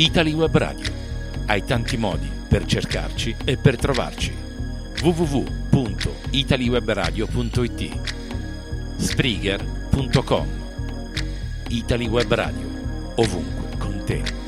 Italy Web Radio. Hai tanti modi per cercarci e per trovarci. www.italiwebradio.it Spreaker.com Italy Web Radio. Ovunque con te.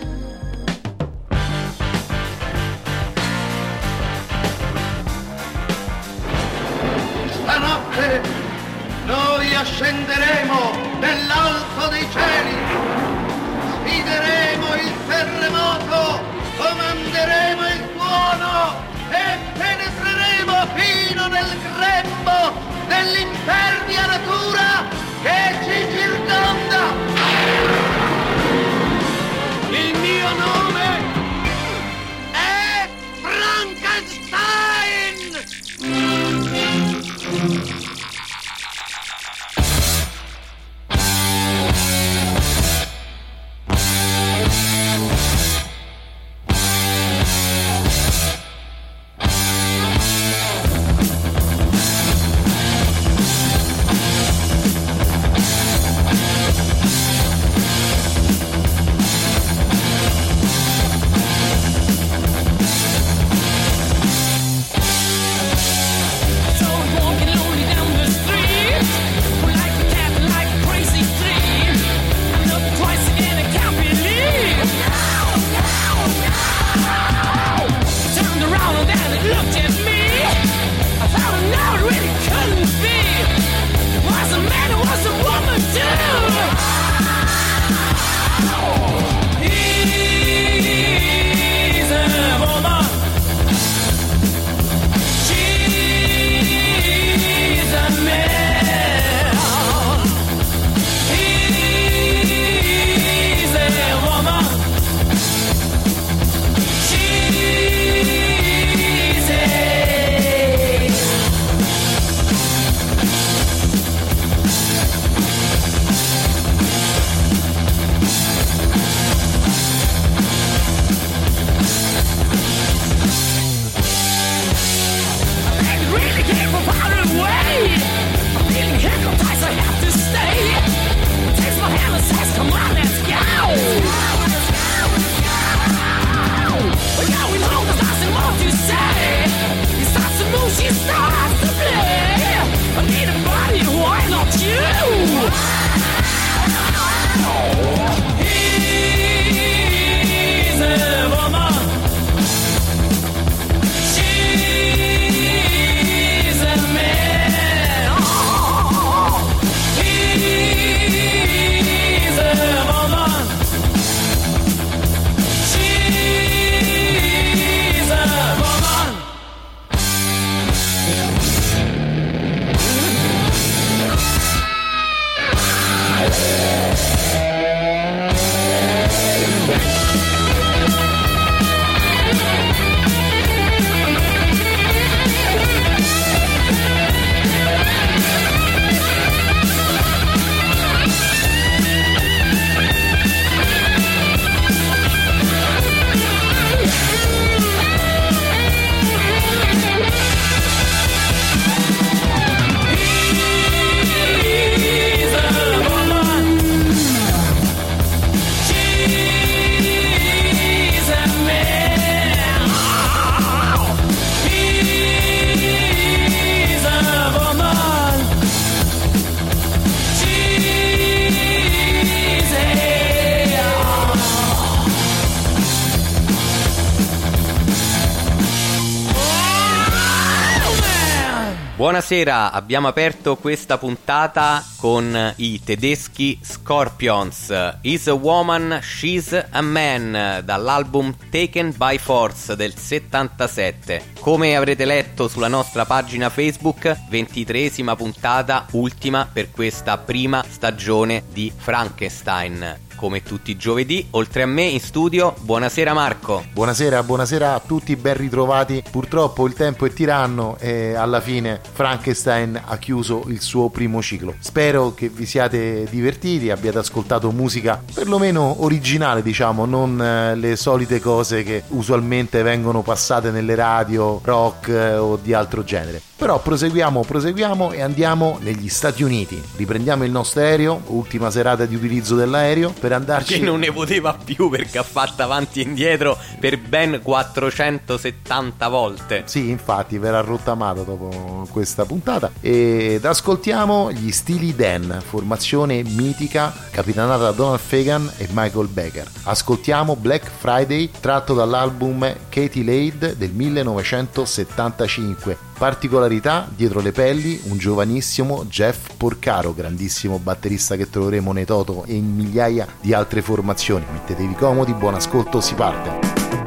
Buonasera, abbiamo aperto questa puntata con i tedeschi Scorpions. Is a Woman, She's a Man dall'album Taken by Force del 77. Come avrete letto sulla nostra pagina Facebook, ventitresima puntata, ultima per questa prima stagione di Frankenstein. Come tutti i giovedì, oltre a me in studio, buonasera Marco. Buonasera, buonasera a tutti, ben ritrovati. Purtroppo il tempo è tiranno e alla fine Frankenstein ha chiuso il suo primo ciclo. Spero che vi siate divertiti, abbiate ascoltato musica perlomeno originale, diciamo, non eh, le solite cose che usualmente vengono passate nelle radio rock eh, o di altro genere. Però proseguiamo, proseguiamo e andiamo negli Stati Uniti. Riprendiamo il nostro aereo, ultima serata di utilizzo dell'aereo, per per andarci Che non ne poteva più perché ha fatto avanti e indietro per ben 470 volte. Sì, infatti verrà rottamato dopo questa puntata. Ed ascoltiamo gli Stili Dan, formazione mitica capitanata da Donald Fagan e Michael Becker. Ascoltiamo Black Friday tratto dall'album Katie Lade del 1975. Particolarità, dietro le pelli, un giovanissimo Jeff Porcaro, grandissimo batterista che troveremo nei Toto e in migliaia di altre formazioni. Mettetevi comodi, buon ascolto, si parte.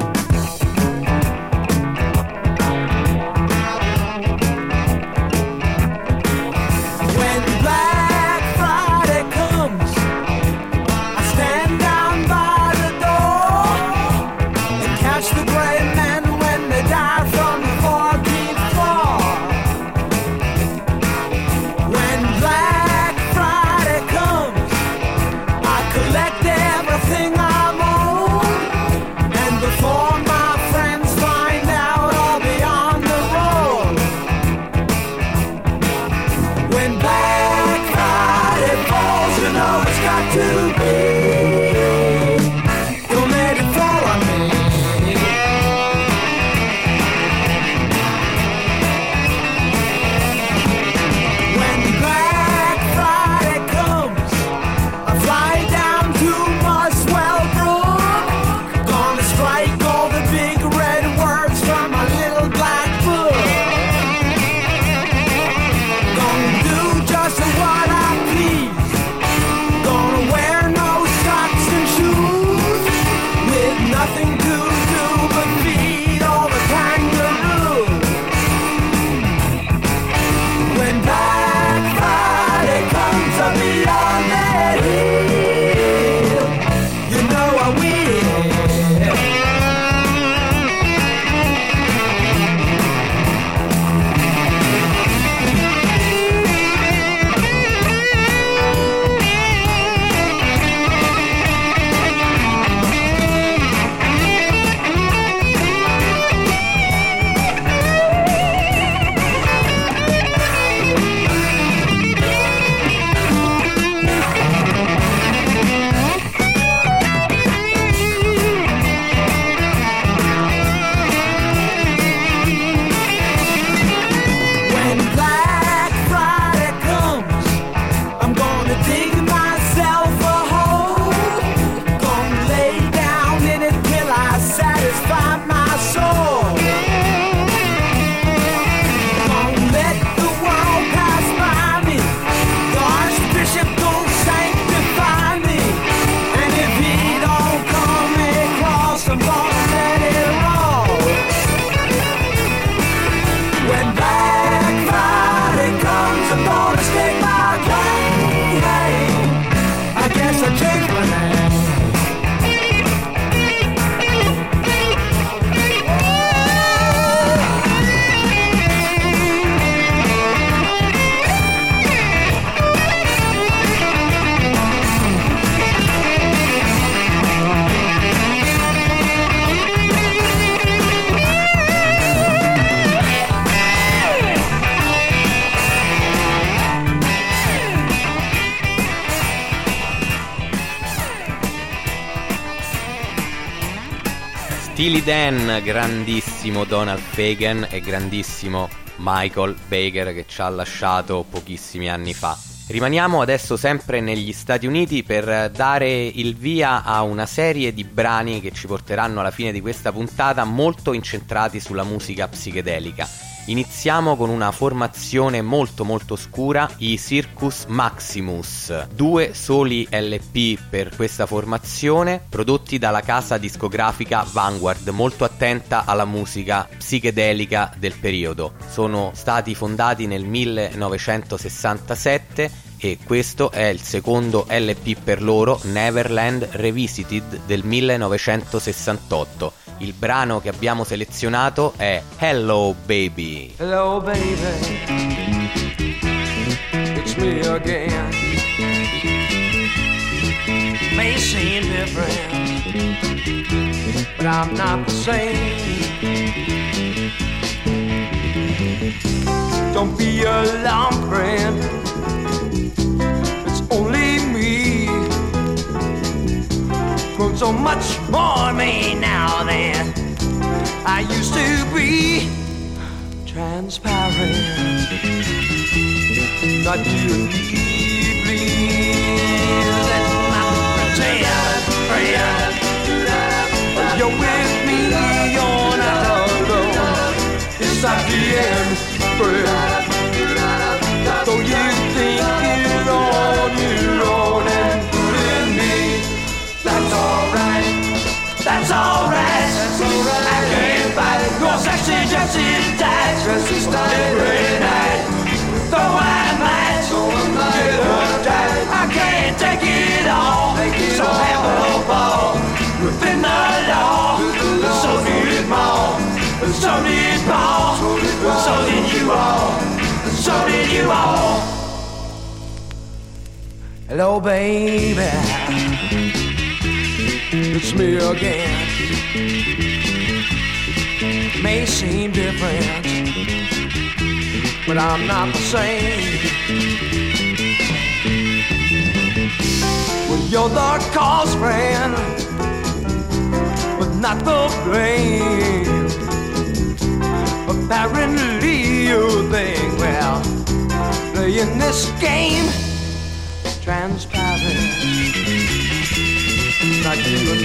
Dan, grandissimo Donald Fagan e grandissimo Michael Baker che ci ha lasciato pochissimi anni fa. Rimaniamo adesso sempre negli Stati Uniti per dare il via a una serie di brani che ci porteranno alla fine di questa puntata molto incentrati sulla musica psichedelica. Iniziamo con una formazione molto molto scura, i Circus Maximus, due soli LP per questa formazione, prodotti dalla casa discografica Vanguard, molto attenta alla musica psichedelica del periodo. Sono stati fondati nel 1967 e questo è il secondo LP per loro, Neverland Revisited del 1968. Il brano che abbiamo selezionato è Hello Baby. Hello, baby. It's me again. May seem different, but I'm not the same. Don't be alarmed, friend. It's only. Grown so much more me now than I used to be. Transparent, not deeply. Let's. You're with me, you're not alone. It's not the end, friend. Is tight. Every night. Though I might get I can't take it all. So have a ball within the law. So did Paul. So did Paul. So did you all. So did you all. Hello, baby. It's me again. May seem different, but I'm not the same. Well, you're the cause, friend, but not the blame. Apparently, you think, well, playing this game transparent. Not you and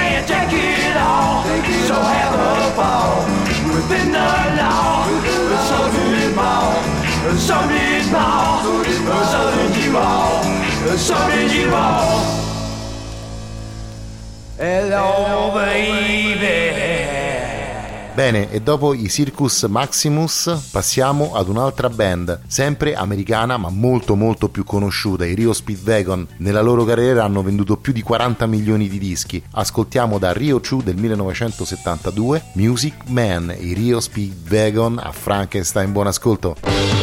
have a ball within the law. So did Paul. So did Paul. So did you all. So did you all. Hello, baby. Bene, e dopo i Circus Maximus passiamo ad un'altra band, sempre americana ma molto molto più conosciuta, i Rio Speedwagon. Nella loro carriera hanno venduto più di 40 milioni di dischi. Ascoltiamo da Rio 2 del 1972 Music Man, i Rio Speedwagon a Frankenstein. Buon ascolto.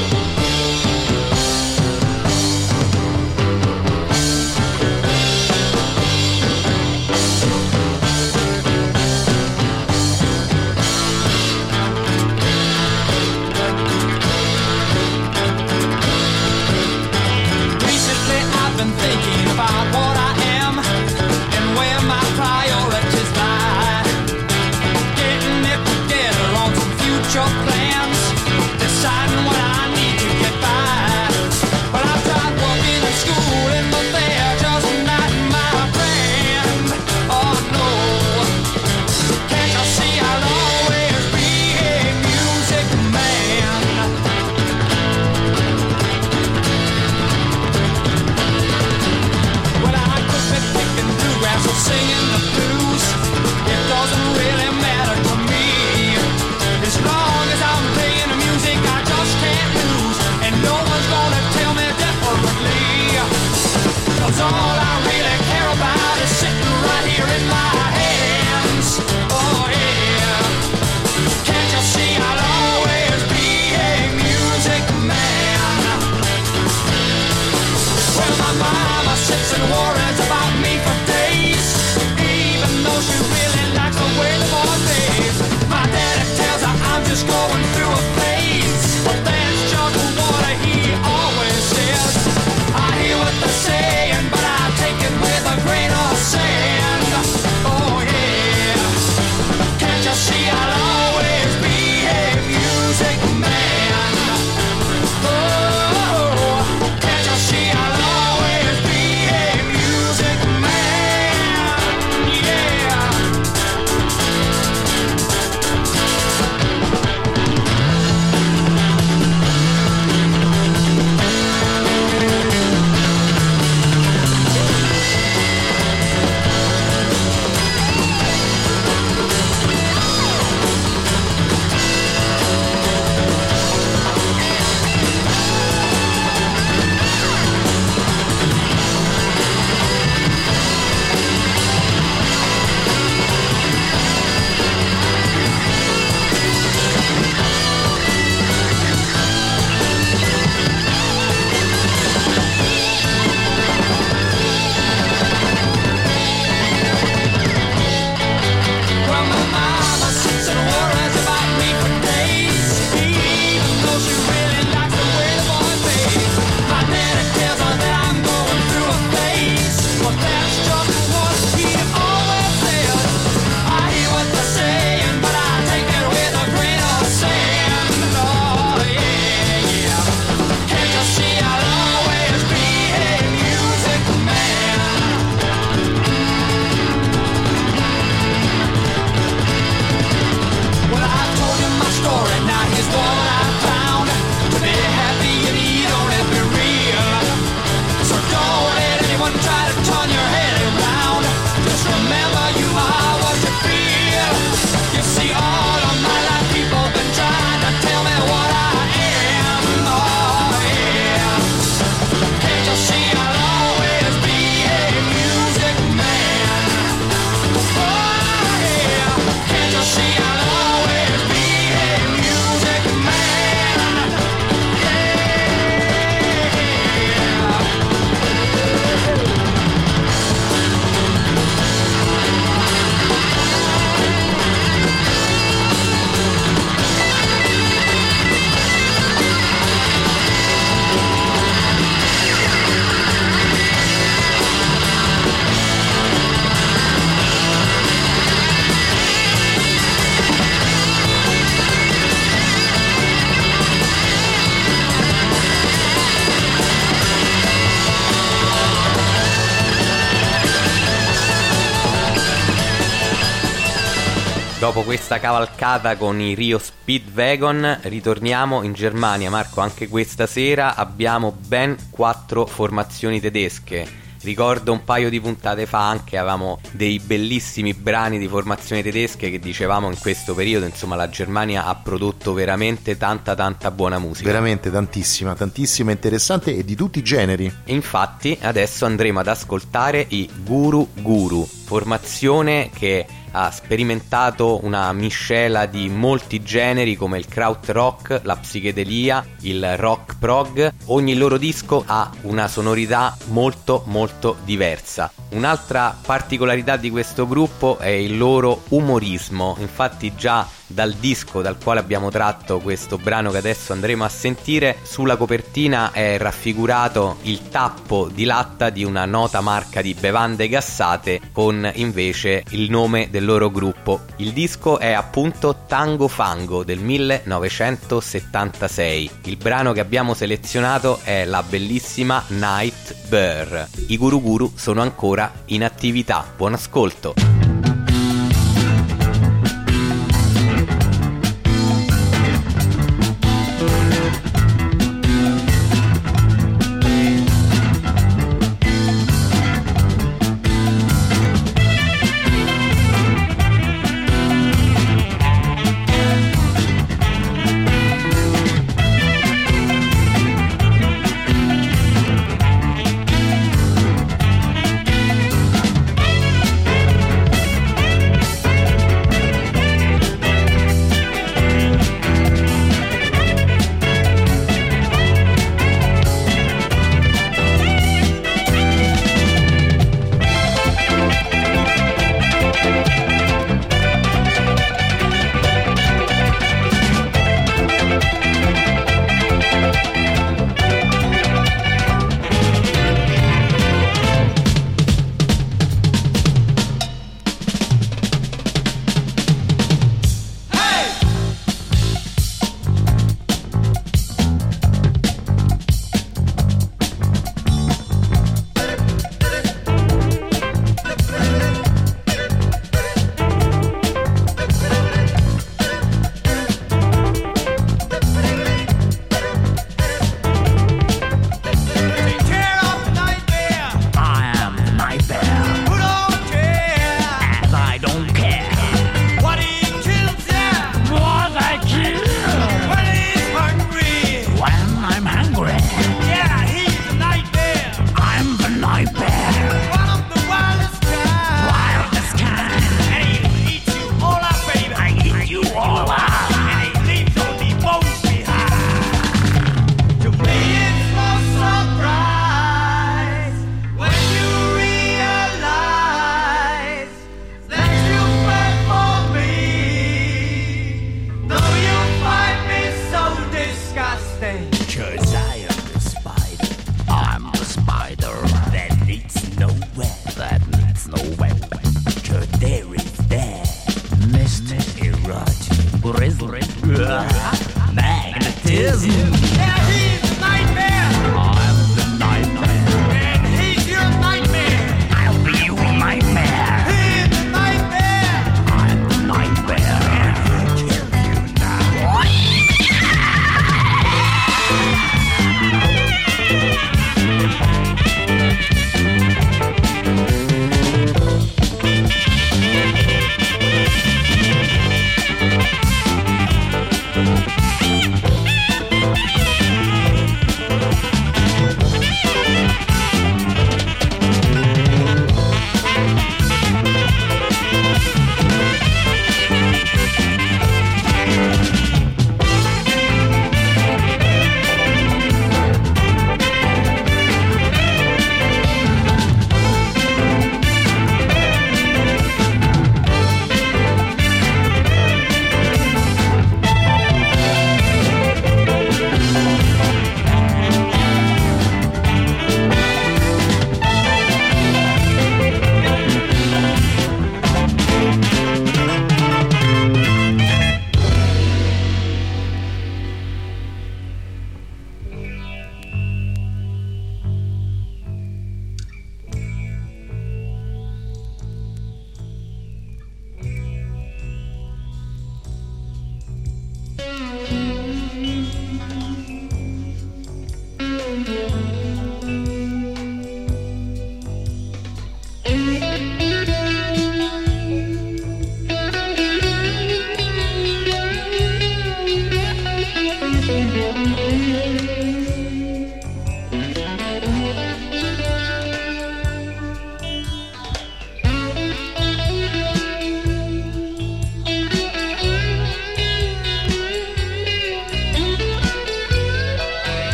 Questa cavalcata con i Rio Speedwagon ritorniamo in Germania. Marco, anche questa sera abbiamo ben quattro formazioni tedesche. Ricordo un paio di puntate fa anche avevamo dei bellissimi brani di formazioni tedesche che dicevamo in questo periodo, insomma la Germania ha prodotto veramente tanta tanta buona musica. Veramente tantissima, tantissima interessante e di tutti i generi. Infatti adesso andremo ad ascoltare i Guru Guru, formazione che ha sperimentato una miscela di molti generi come il krautrock, la psichedelia, il rock prog. Ogni loro disco ha una sonorità molto molto diversa. Un'altra particolarità di questo gruppo è il loro umorismo, infatti già dal disco dal quale abbiamo tratto questo brano che adesso andremo a sentire, sulla copertina è raffigurato il tappo di latta di una nota marca di bevande gassate con invece il nome del loro gruppo. Il disco è appunto Tango Fango del 1976. Il brano che abbiamo selezionato è la bellissima Night Burr. I Guru Guru sono ancora in attività. Buon ascolto.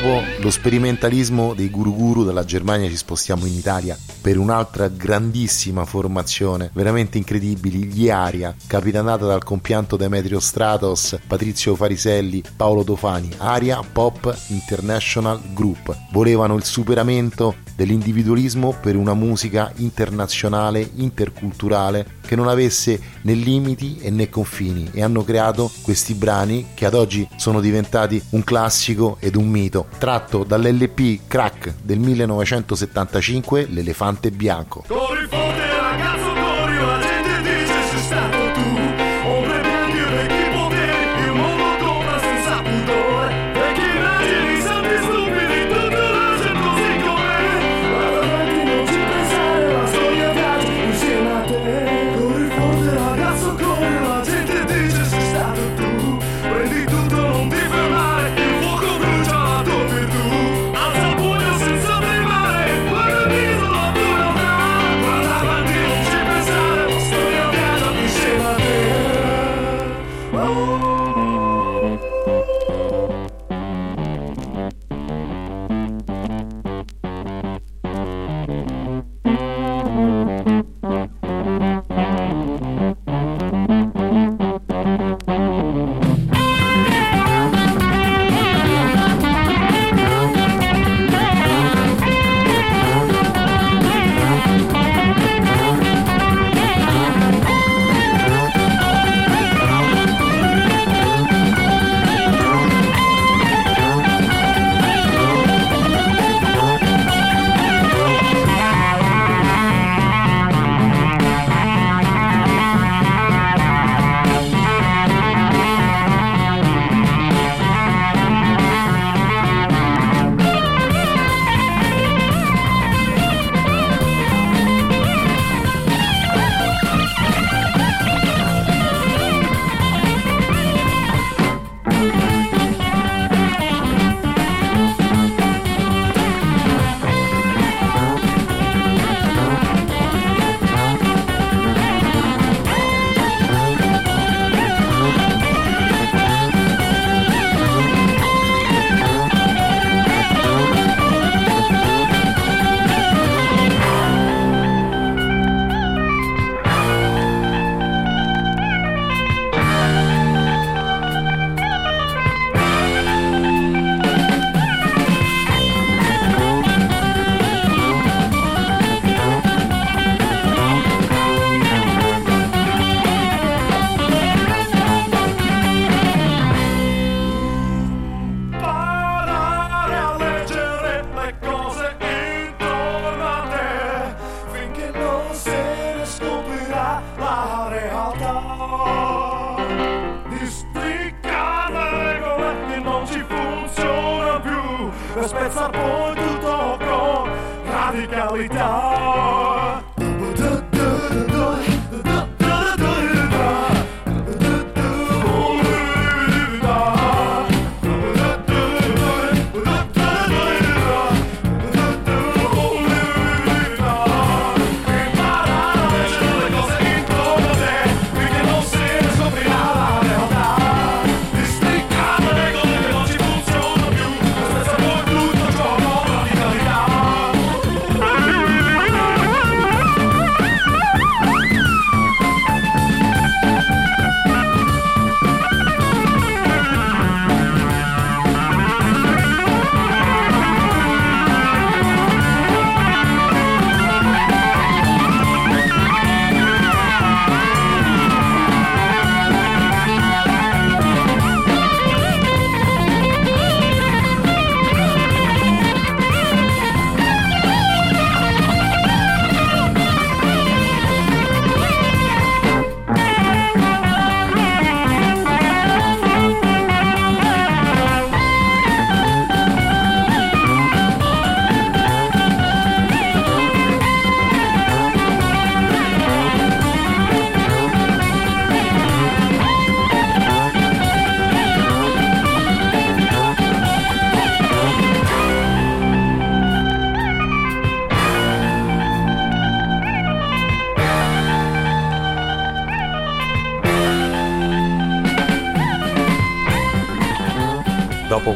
Dopo lo sperimentalismo dei guru guru dalla Germania ci spostiamo in Italia per un'altra grandissima formazione, veramente incredibili, gli Aria, capitanata dal compianto Demetrio Stratos, Patrizio Fariselli, Paolo Tofani, Aria Pop International Group. Volevano il superamento dell'individualismo per una musica internazionale, interculturale, che non avesse né limiti né confini e hanno creato questi brani che ad oggi sono diventati un classico ed un mito, tratto dall'LP Crack del 1975, L'elefante bianco. Corri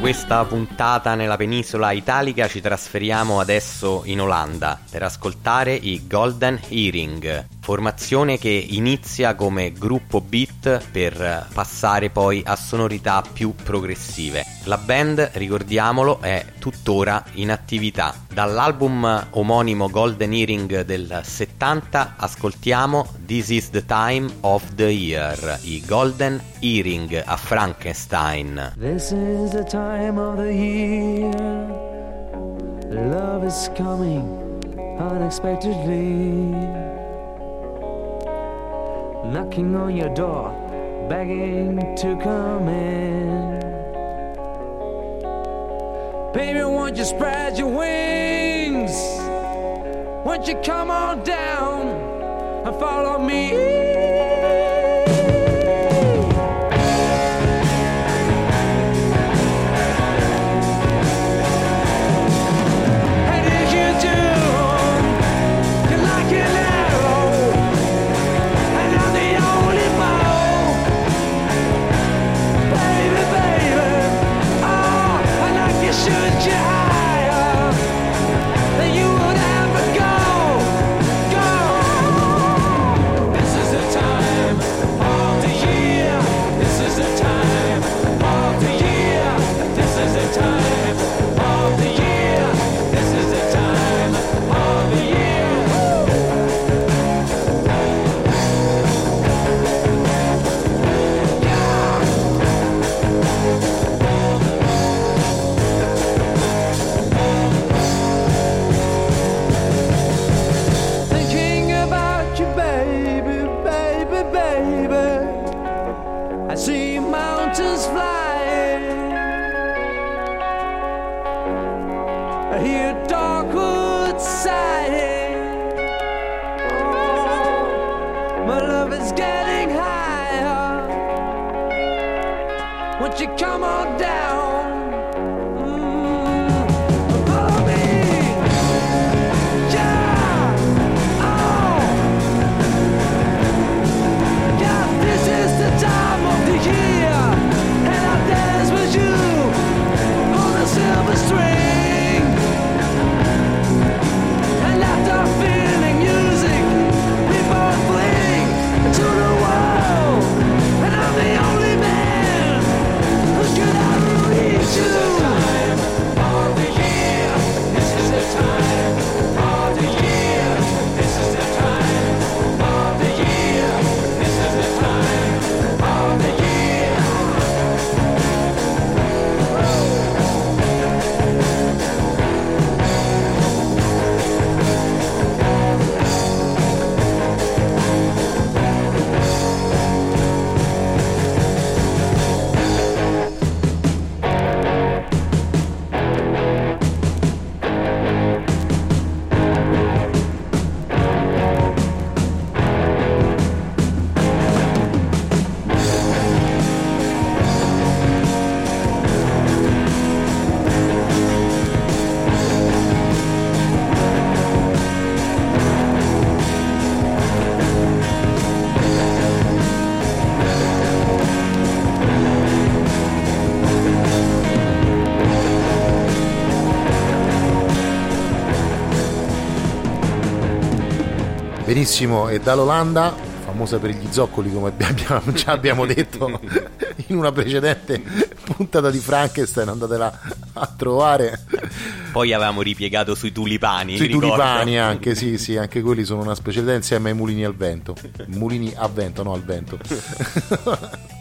questa puntata nella penisola italica ci trasferiamo adesso in Olanda per ascoltare i Golden Hearing, formazione che inizia come gruppo beat per passare poi a sonorità più progressive. La band, ricordiamolo, è tuttora in attività. Dall'album omonimo Golden Earring del 70 ascoltiamo This is the Time of the Year, i Golden Earring a Frankenstein. This is the time of the year. Love is coming unexpectedly. Knocking on your door, begging to come in. Baby, won't you spread your wings? Won't you come on down and follow me? Benissimo, e dall'Olanda, famosa per gli zoccoli come abbiamo, già abbiamo detto in una precedente puntata di Frankenstein, andatela a trovare Poi avevamo ripiegato sui tulipani. sui ricordo. tulipani anche, sì, sì, anche quelli sono una specialità insieme ai mulini al vento. Mulini a vento, no al vento.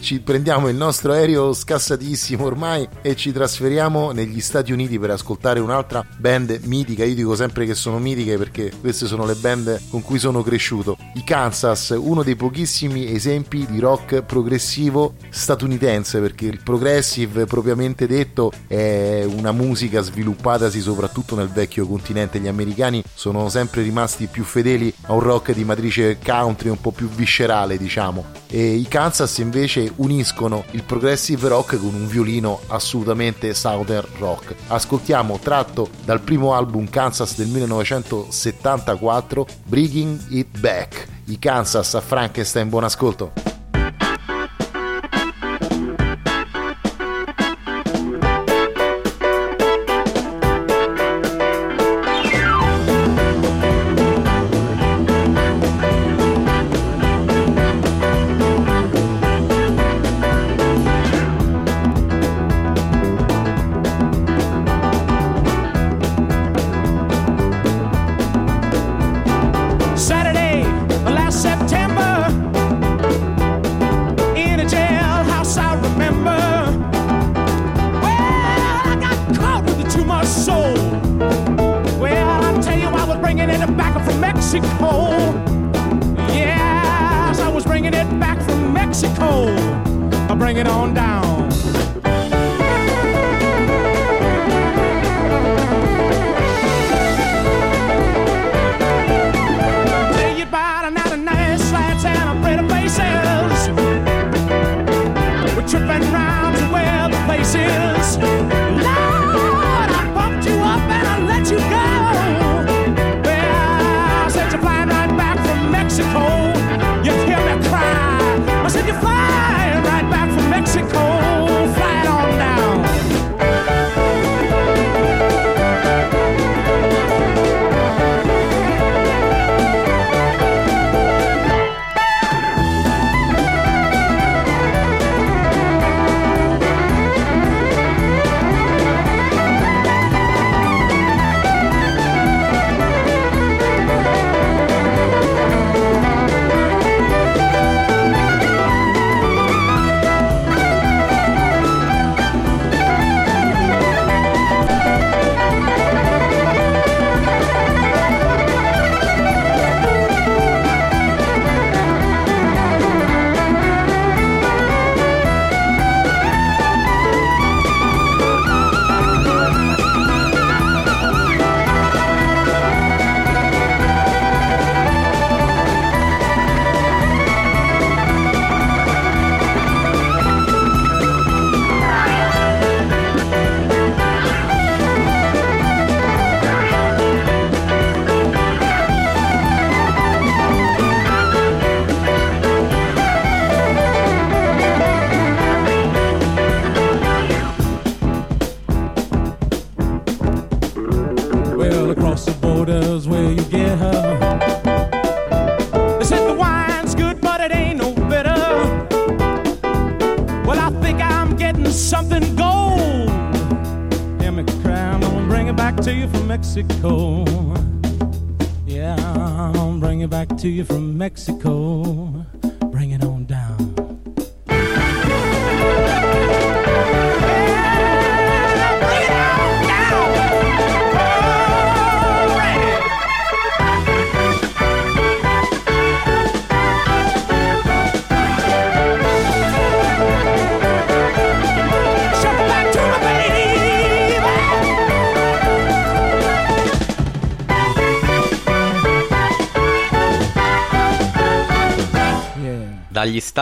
Ci prendiamo il nostro aereo scassatissimo ormai e ci trasferiamo negli Stati Uniti per ascoltare un'altra band mitica. Io dico sempre che sono mitiche perché queste sono le band con cui sono cresciuto. I Kansas, uno dei pochissimi esempi di rock progressivo statunitense perché il progressive propriamente detto è una musica sviluppatasi soprattutto nel vecchio continente. Gli americani sono sempre rimasti più fedeli a un rock di matrice country un po' più viscerale, diciamo. E i Kansas invece uniscono il progressive rock con un violino assolutamente southern rock. Ascoltiamo tratto dal primo album Kansas del 1974 Bringing It Back. I Kansas a Frankenstein, buon ascolto.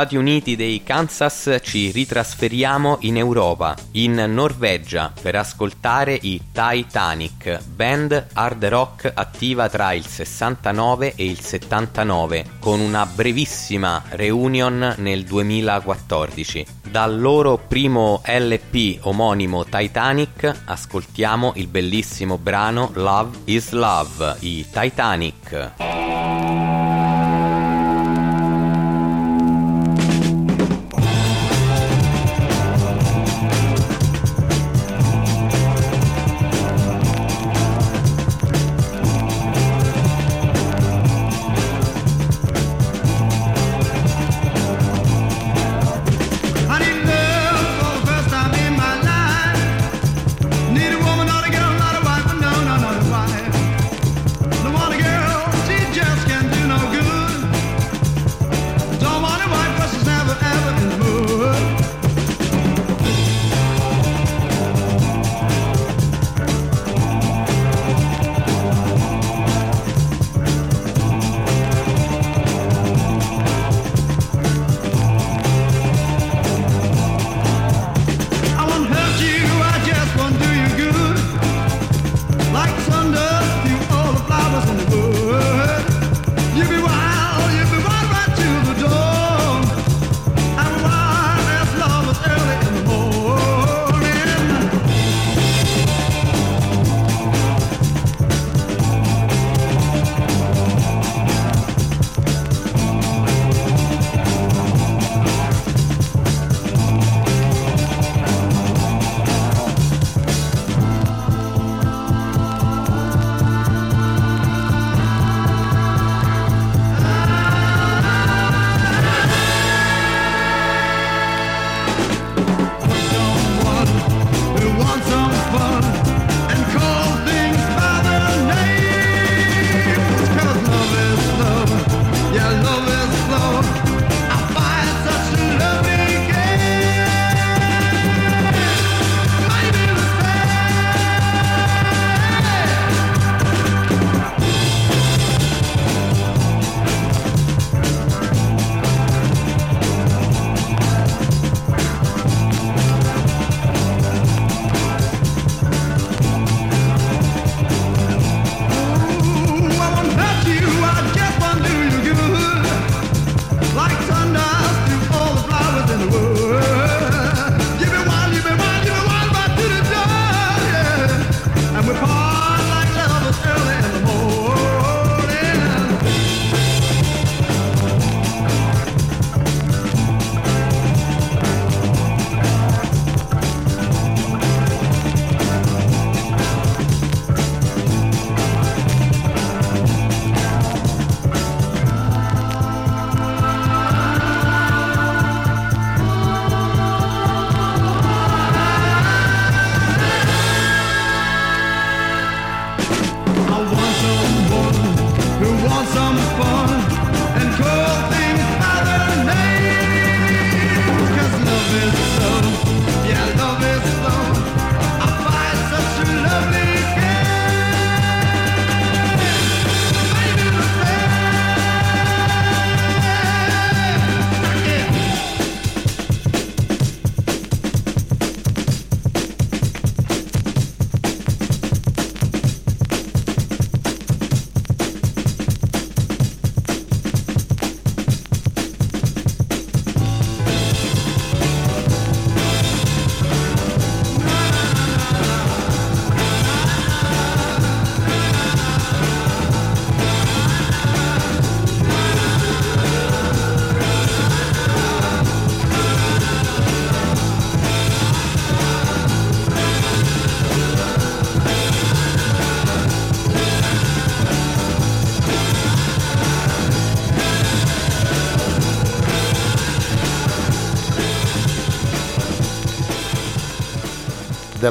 Stati Uniti dei Kansas ci ritrasferiamo in Europa, in Norvegia, per ascoltare i Titanic, band hard rock attiva tra il 69 e il 79, con una brevissima reunion nel 2014. Dal loro primo LP omonimo Titanic ascoltiamo il bellissimo brano Love is Love, i Titanic.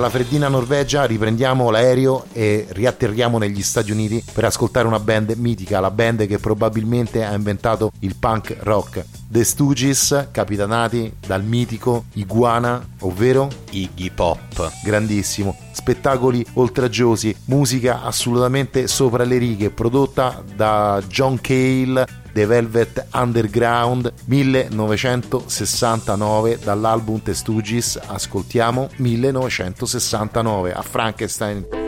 Dalla freddina Norvegia riprendiamo l'aereo e riatterriamo negli Stati Uniti per ascoltare una band mitica, la band che probabilmente ha inventato il punk rock. The Stooges, capitanati dal mitico Iguana, ovvero Iggy Pop. grandissimo, spettacoli oltraggiosi, musica assolutamente sopra le righe, prodotta da John Cale, The Velvet Underground 1969 dall'album The Stooges, ascoltiamo 1969 a Frankenstein.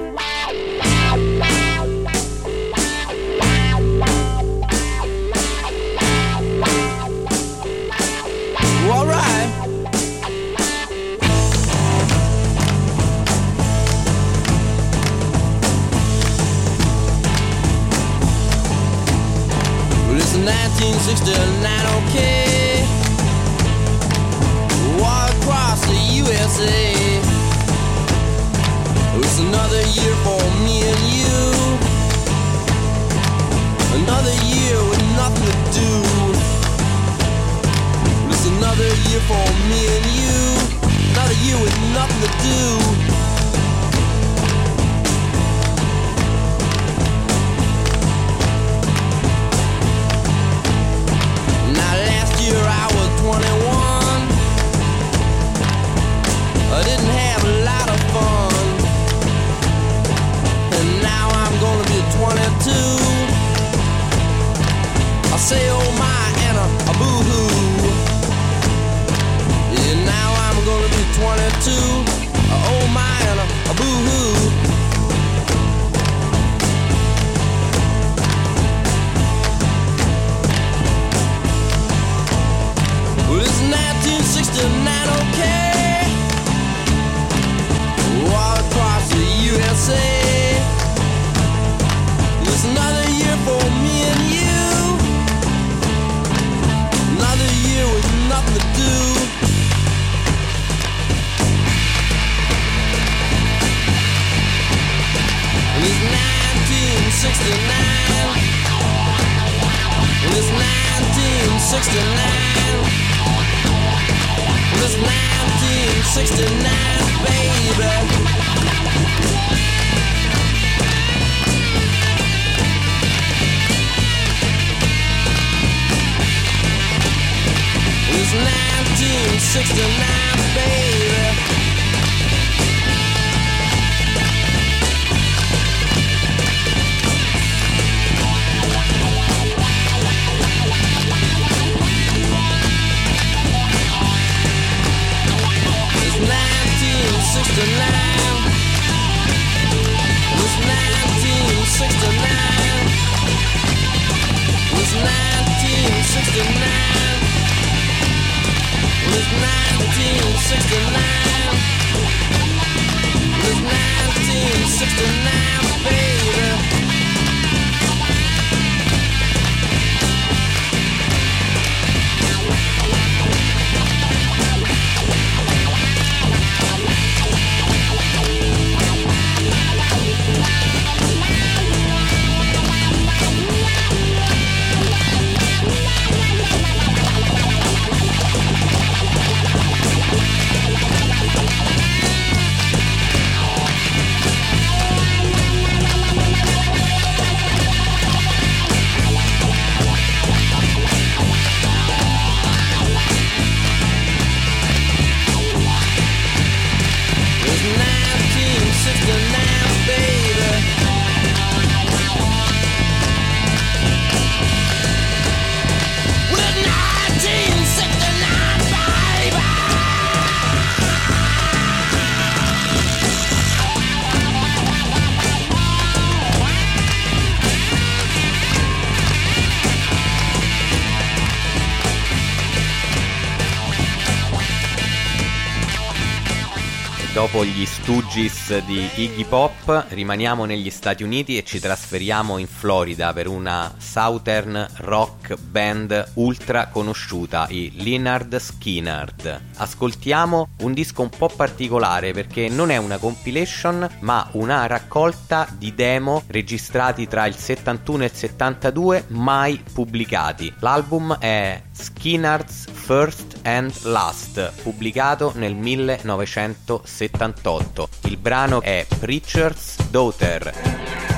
Gli Stooges di Iggy Pop rimaniamo negli Stati Uniti e ci trasferiamo in Florida per una Southern rock band ultra conosciuta, i Leonard Skinnard. Ascoltiamo un disco un po' particolare perché non è una compilation ma una raccolta di demo registrati tra il 71 e il 72 mai pubblicati. L'album è Skinnard's First and Lust, pubblicato nel 1978. Il brano è Preacher's Daughter.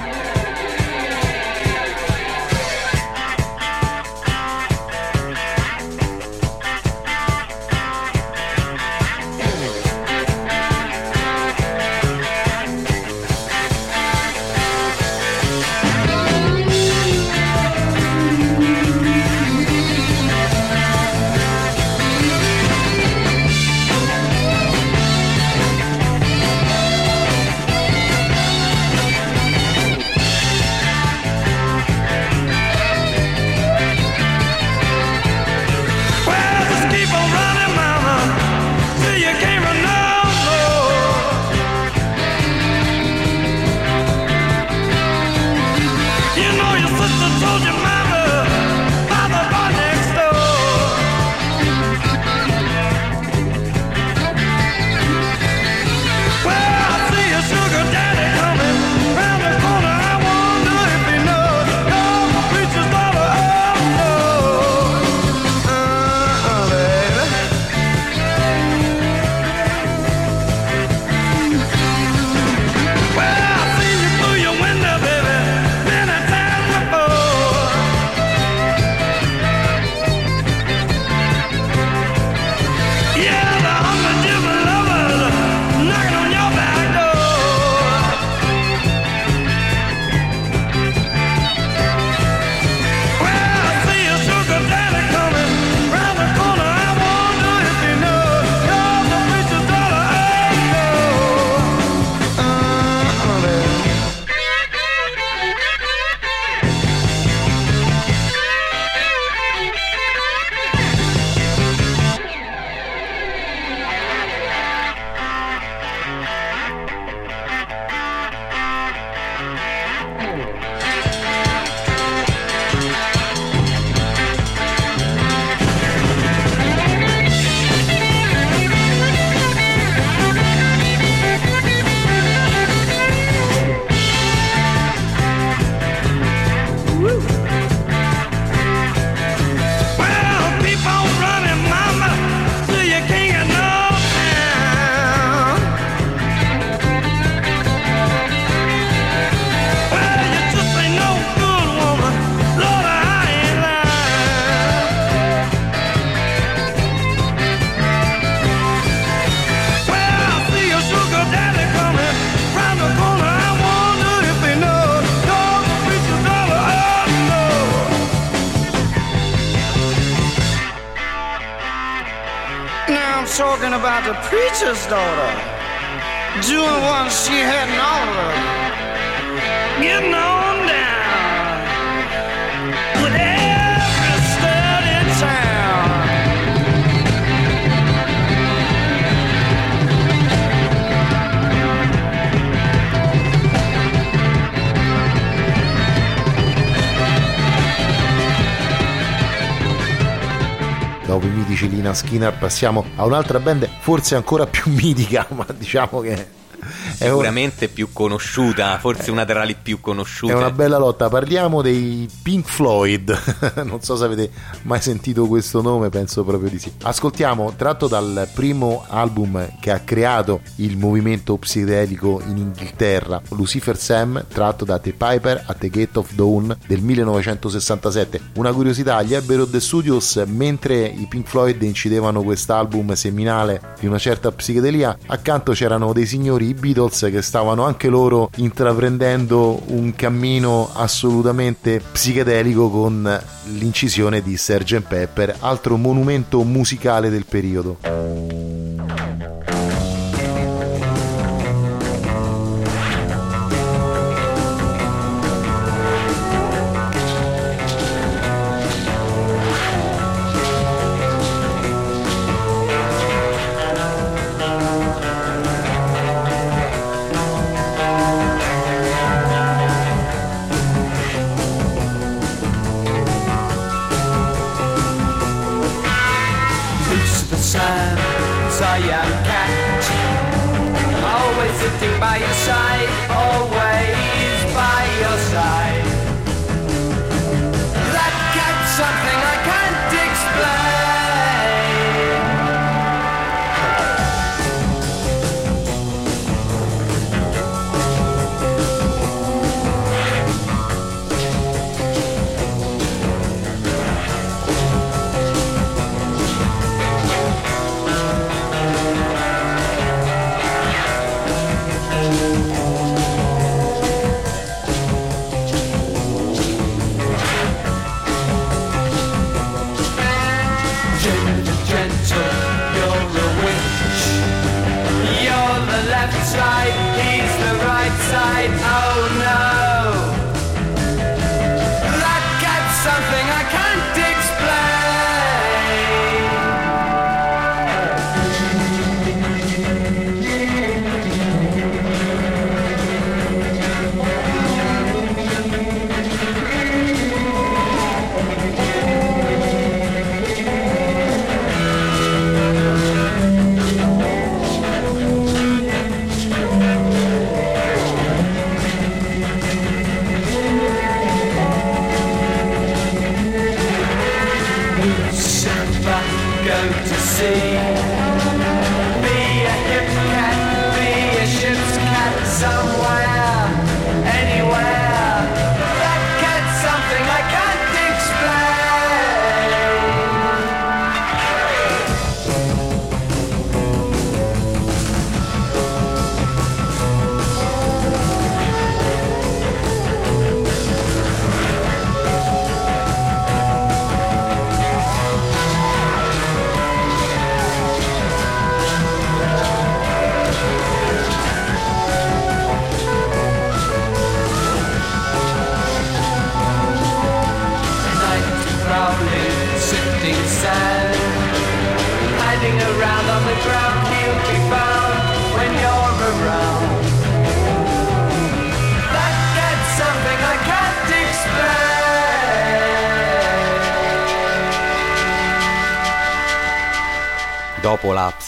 Preacher's daughter. Skinner passiamo a un'altra band forse ancora più mitica, ma diciamo che Sicuramente più conosciuta, forse una tra le più conosciute. è una bella lotta. Parliamo dei Pink Floyd. non so se avete mai sentito questo nome, penso proprio di sì. Ascoltiamo, tratto dal primo album che ha creato il movimento psichedelico in Inghilterra, Lucifer Sam, tratto da The Piper at the Gate of Dawn del 1967. Una curiosità, gli Abbey Road Studios, mentre i Pink Floyd incidevano quest'album seminale di una certa psichedelia, accanto c'erano dei signori i Beatles che stavano anche loro intraprendendo un cammino assolutamente psichedelico con l'incisione di Sgt. Pepper, altro monumento musicale del periodo.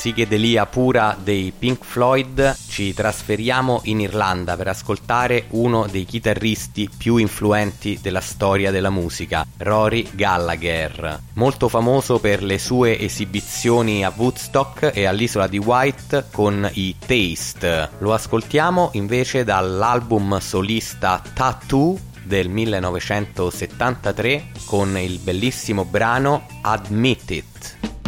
psichedelia pura dei Pink Floyd, ci trasferiamo in Irlanda per ascoltare uno dei chitarristi più influenti della storia della musica, Rory Gallagher, molto famoso per le sue esibizioni a Woodstock e all'isola di White con i Taste. Lo ascoltiamo invece dall'album solista Tattoo del 1973 con il bellissimo brano Admit It.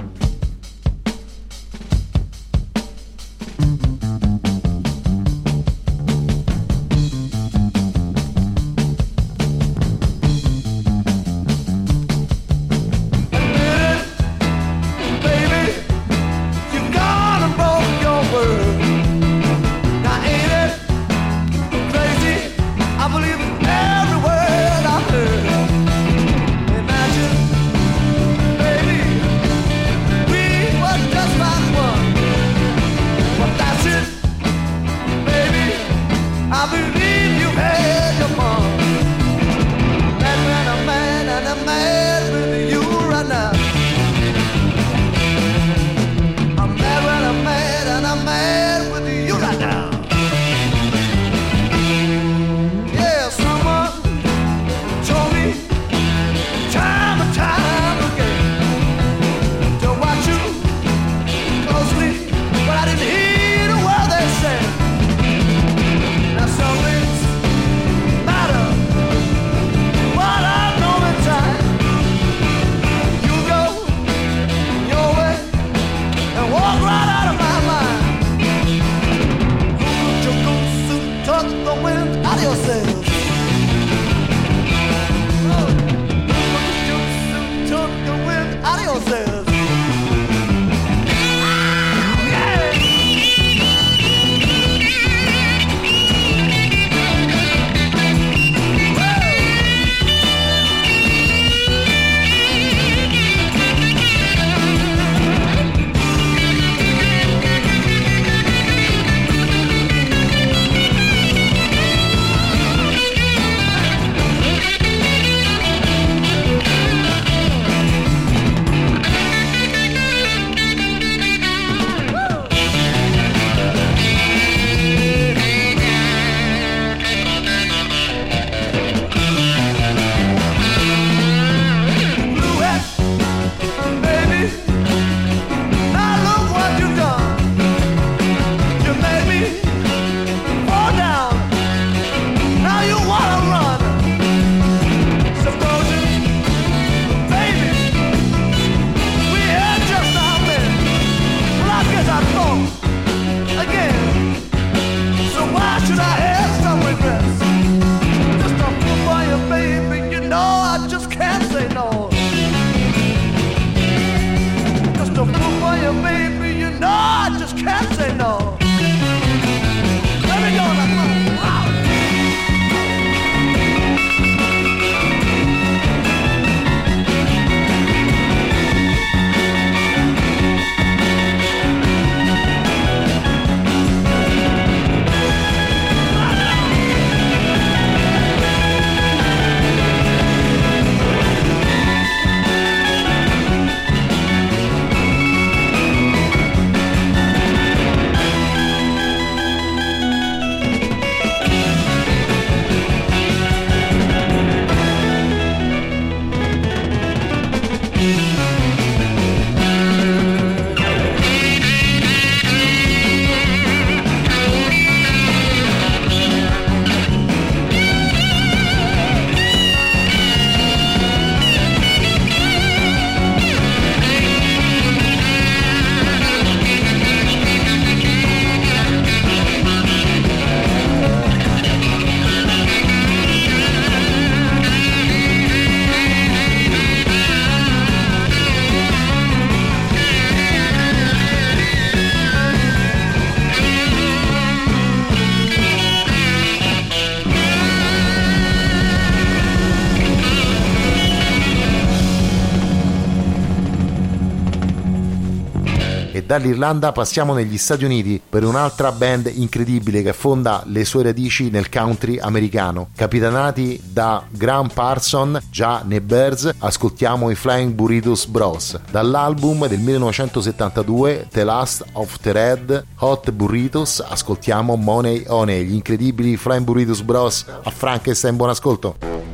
dall'Irlanda passiamo negli Stati Uniti per un'altra band incredibile che affonda le sue radici nel country americano. Capitanati da Graham Parson, già nei Birds, ascoltiamo i Flying Burritos Bros. Dall'album del 1972 The Last of the Red Hot Burritos ascoltiamo Money Honey, gli incredibili Flying Burritos Bros. A Frankenstein, buon ascolto.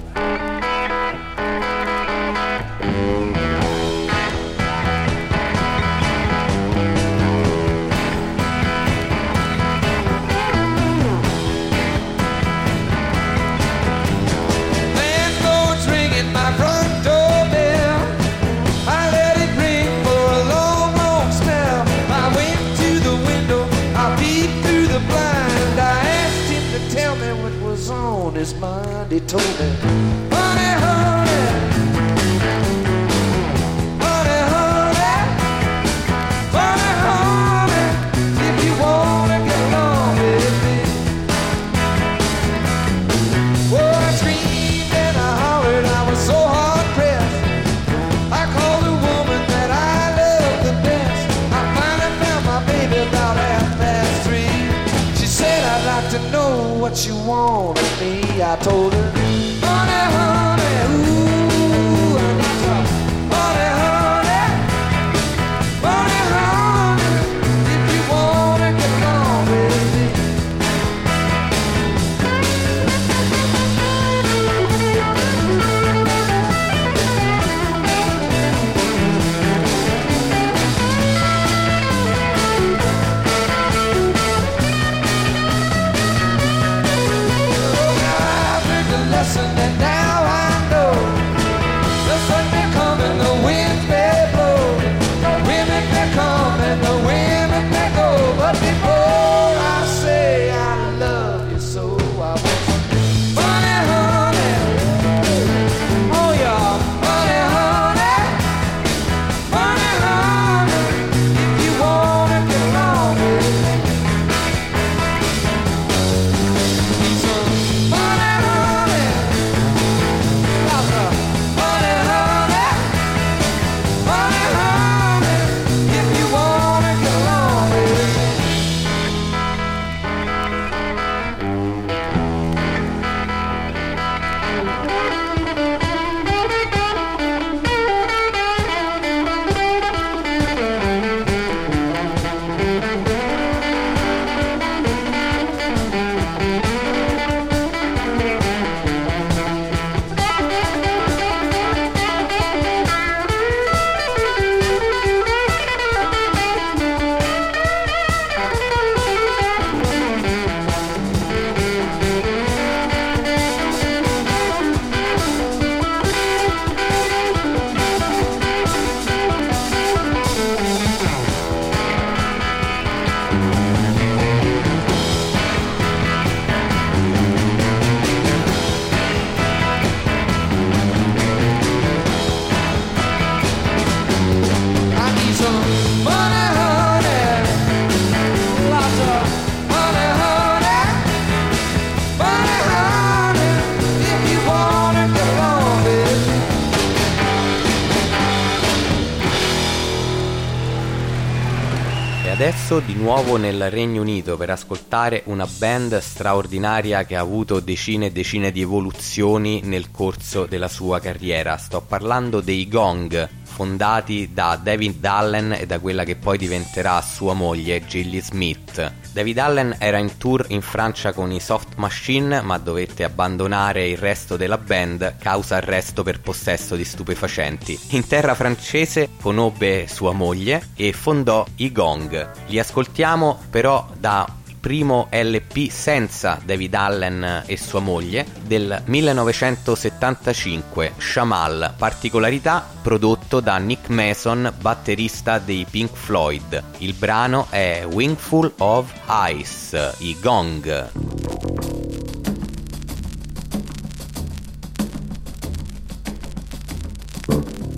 Nuovo nel Regno Unito per ascoltare una band straordinaria che ha avuto decine e decine di evoluzioni nel corso della sua carriera. Sto parlando dei Gong, fondati da David Allen e da quella che poi diventerà sua moglie Gilly Smith. David Allen era in tour in Francia con i Soft Machine ma dovette abbandonare il resto della band causa arresto per possesso di stupefacenti. In terra francese conobbe sua moglie e fondò i Gong. Li ascoltiamo però da primo LP senza David Allen e sua moglie del 1975, Shamal, particolarità prodotto da Nick Mason, batterista dei Pink Floyd. Il brano è Wingful of Ice, i Gong.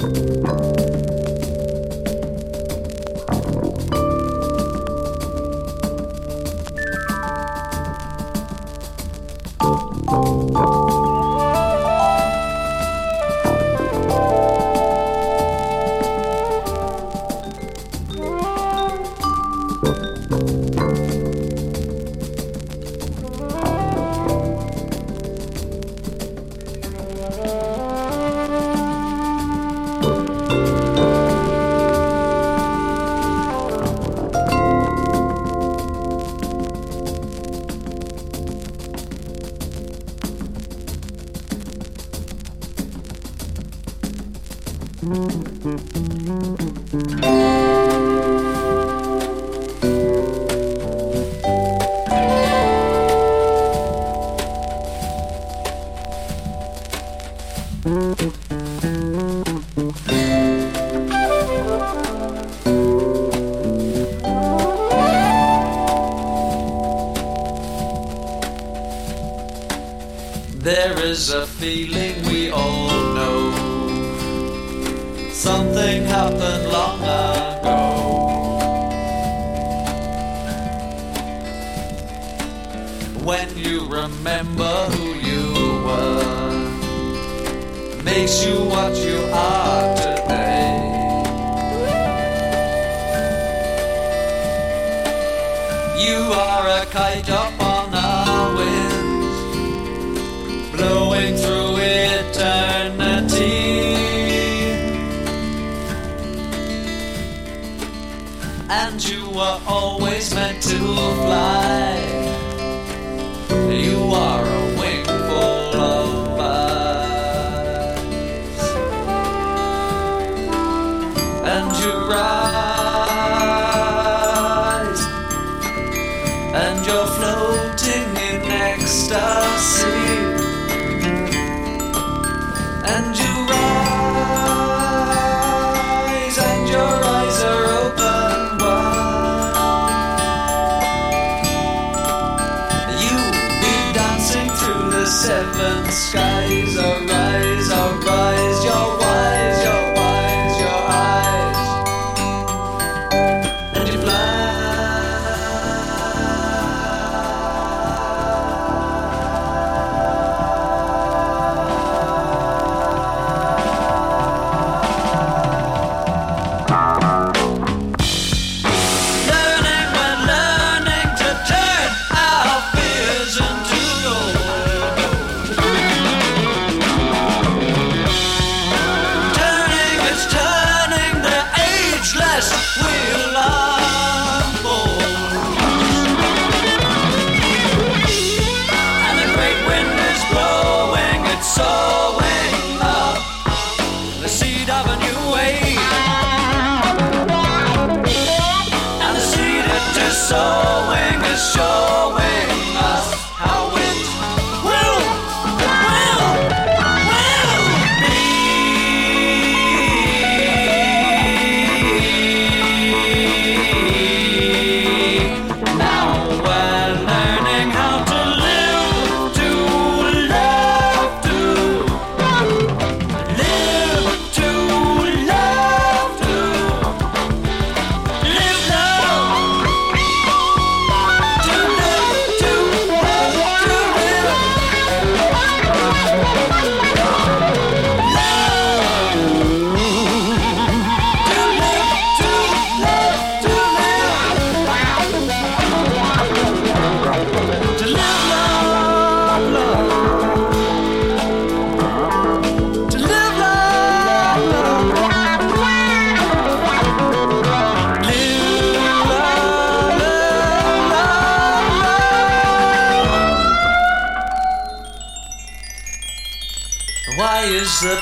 Honey,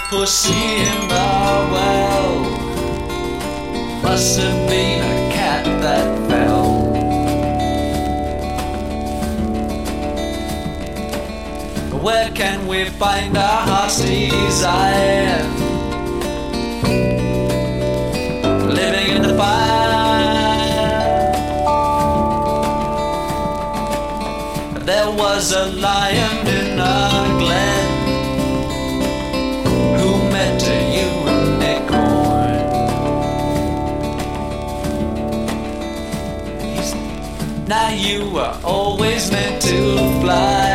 For seeing the well. Must have been a cat that fell. Where can we find a heart's desire? Living in the fire. There was a lion. fly.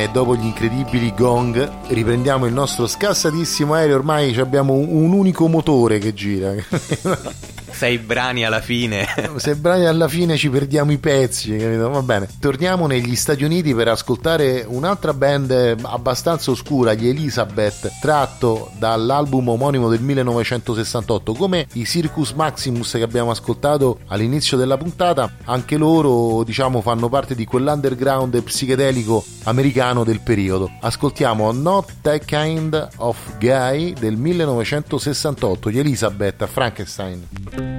Bene, dopo gli incredibili gong, riprendiamo il nostro scassatissimo aereo. Ormai abbiamo un unico motore che gira. sei brani alla fine. Se brani alla fine ci perdiamo i pezzi, capito? Va bene. Torniamo negli Stati Uniti per ascoltare un'altra band eh, abbastanza oscura, gli Elizabeth, tratto dall'album omonimo del 1968. Come i Circus Maximus che abbiamo ascoltato all'inizio della puntata, anche loro, diciamo, fanno parte di quell'underground psichedelico americano del periodo. Ascoltiamo Not That Kind of Guy del 1968, gli Elizabeth a Frankenstein.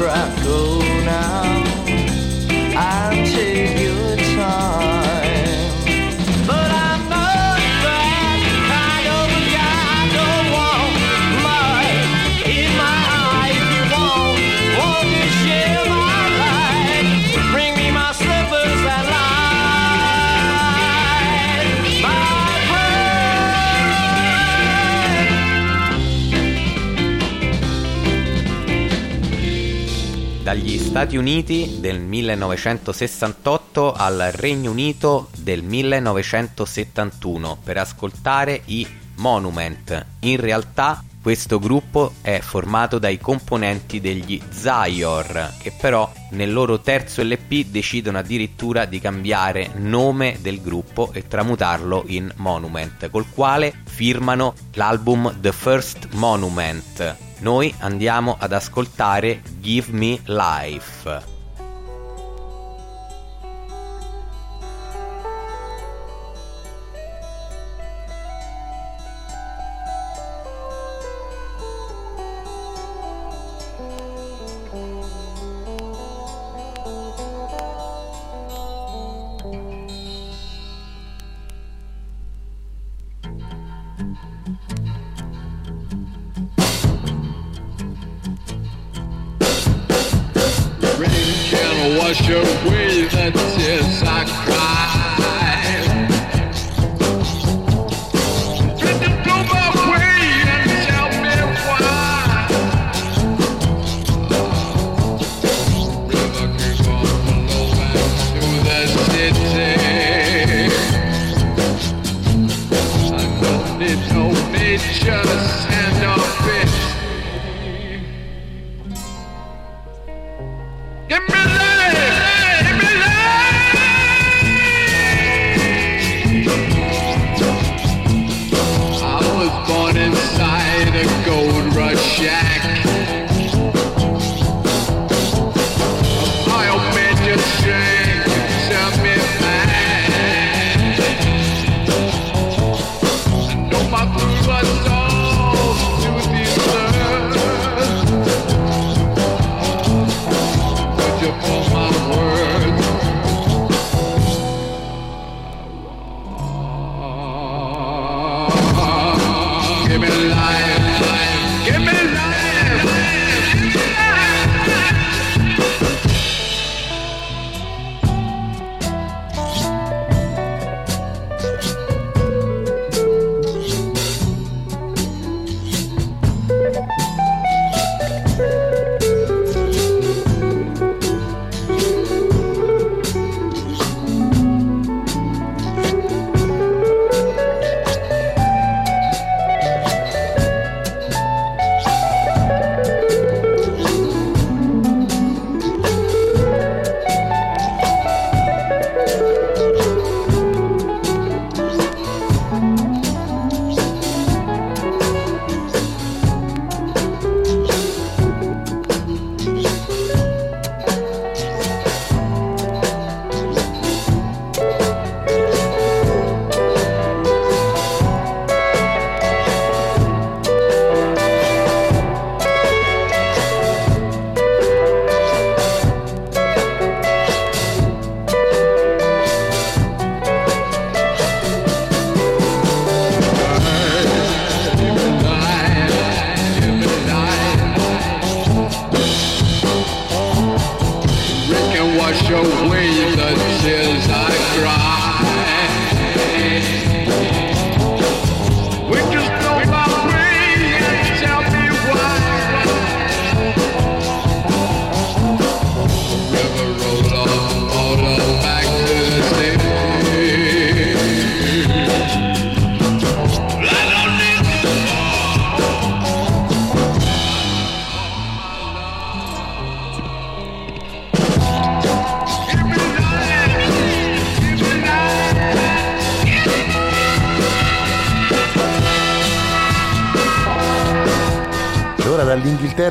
Track. Stati Uniti del 1968 al Regno Unito del 1971 per ascoltare i Monument. In realtà questo gruppo è formato dai componenti degli Zior, che però nel loro terzo LP decidono addirittura di cambiare nome del gruppo e tramutarlo in Monument, col quale firmano l'album The First Monument. Noi andiamo ad ascoltare Give Me Life.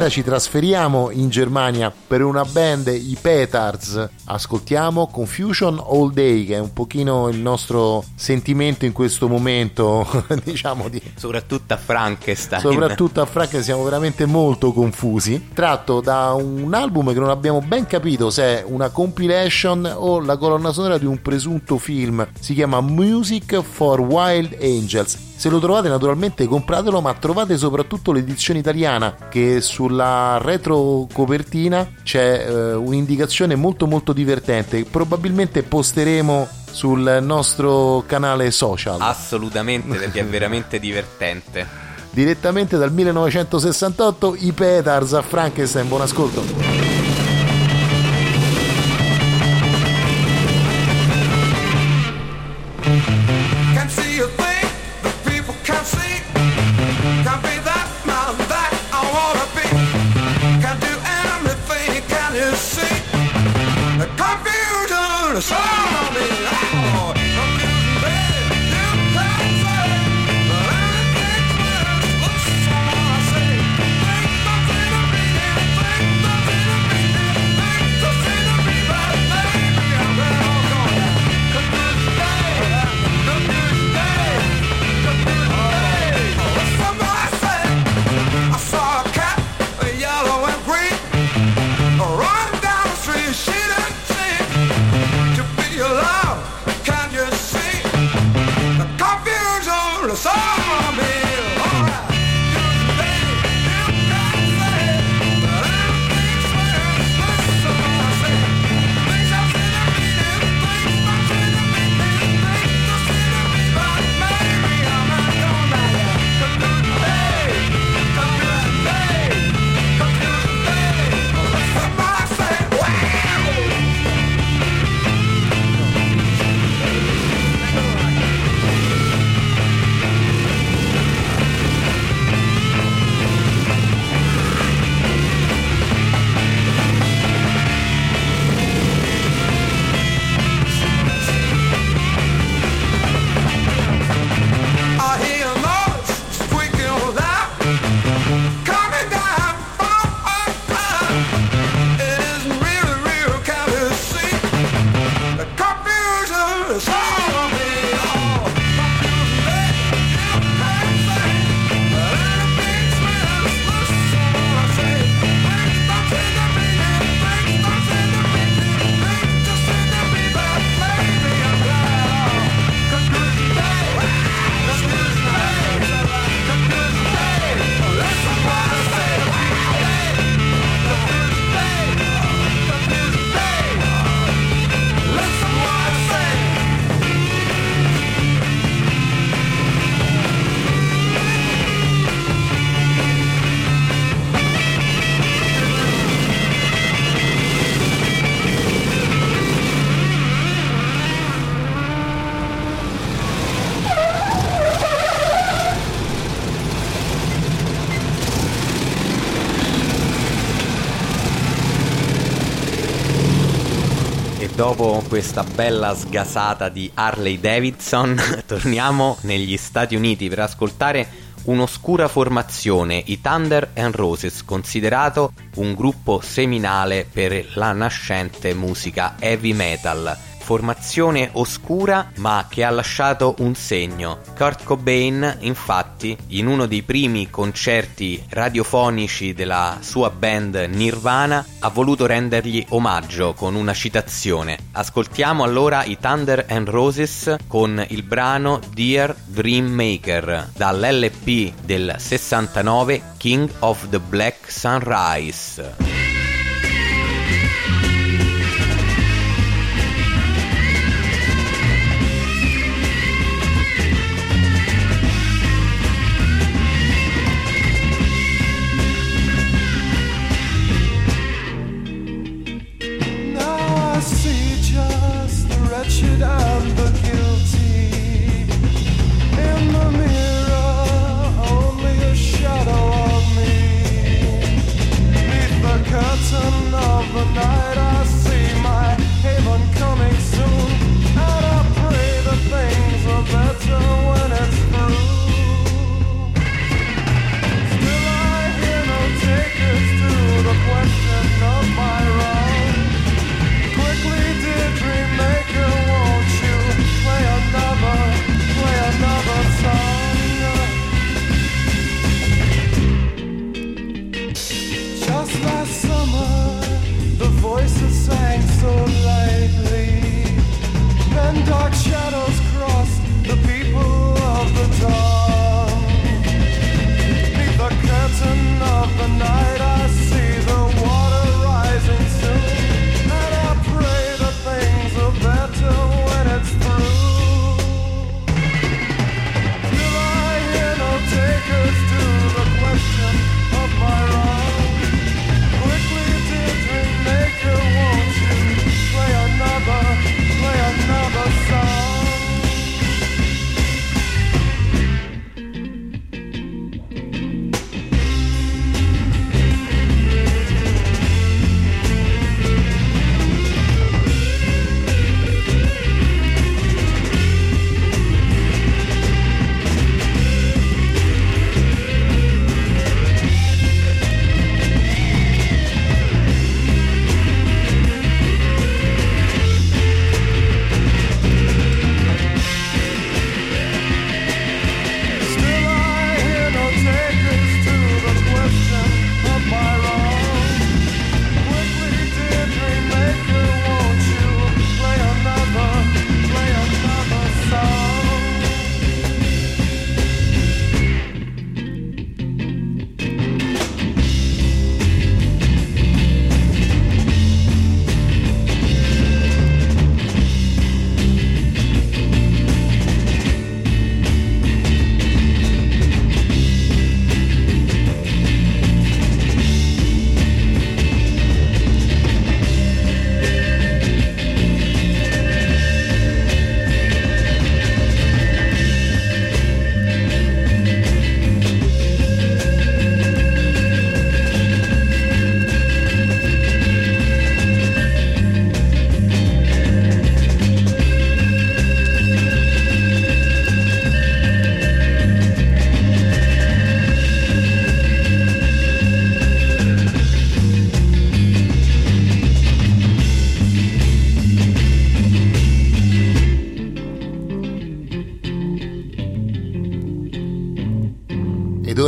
Ci trasferiamo in Germania per una band, i Petards. Ascoltiamo Confusion All Day, che è un pochino il nostro sentimento in questo momento, diciamo di Soprattutto a Frankenstein. soprattutto a Frank siamo veramente molto confusi tratto da un album che non abbiamo ben capito se è una compilation o la colonna sonora di un presunto film si chiama Music for Wild Angels se lo trovate naturalmente compratelo ma trovate soprattutto l'edizione italiana che sulla retro copertina c'è eh, un'indicazione molto molto divertente. Probabilmente posteremo sul nostro canale social. Assolutamente, perché è veramente divertente. direttamente dal 1968 i Petars a Frankenstein. Buon ascolto questa bella sgasata di Harley Davidson, torniamo negli Stati Uniti per ascoltare un'oscura formazione, i Thunder and Roses, considerato un gruppo seminale per la nascente musica heavy metal. Formazione oscura ma che ha lasciato un segno. Kurt Cobain, infatti, in uno dei primi concerti radiofonici della sua band Nirvana, ha voluto rendergli omaggio con una citazione. Ascoltiamo allora i Thunder and Roses con il brano Dear Dream Maker dall'LP del 69 King of the Black Sunrise.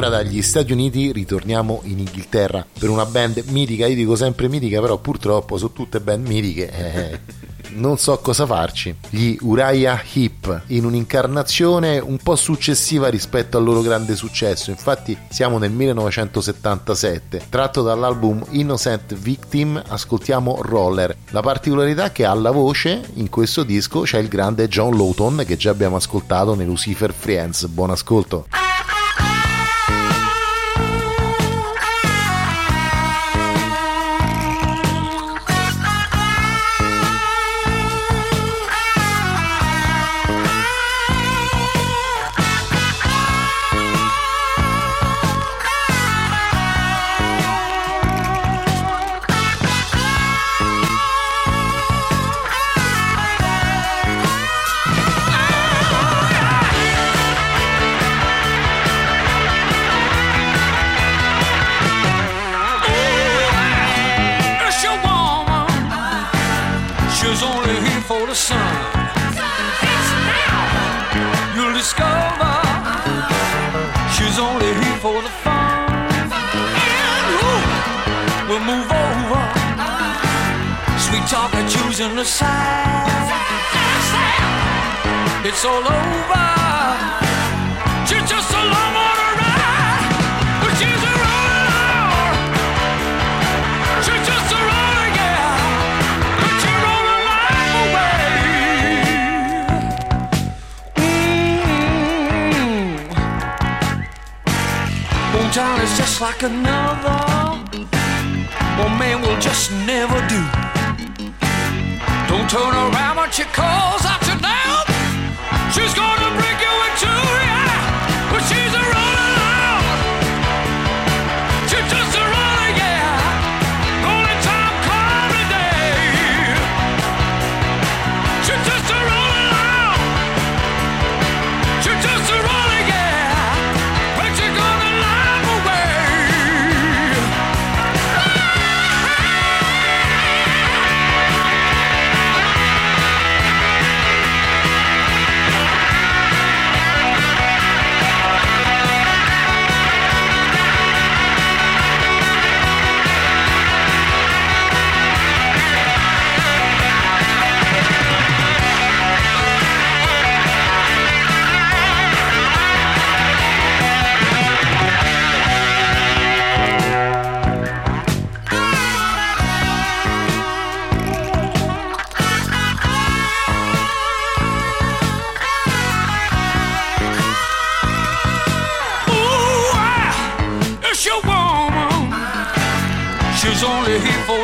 Ora dagli Stati Uniti ritorniamo in Inghilterra per una band mitica, io dico sempre mitica, però purtroppo sono tutte band mitiche. eh, non so cosa farci. Gli Uriah Heep in un'incarnazione un po' successiva rispetto al loro grande successo. Infatti siamo nel 1977. Tratto dall'album Innocent Victim ascoltiamo Roller. La particolarità è che alla voce in questo disco c'è il grande John Lawton che già abbiamo ascoltato nei Lucifer Friends. Buon ascolto.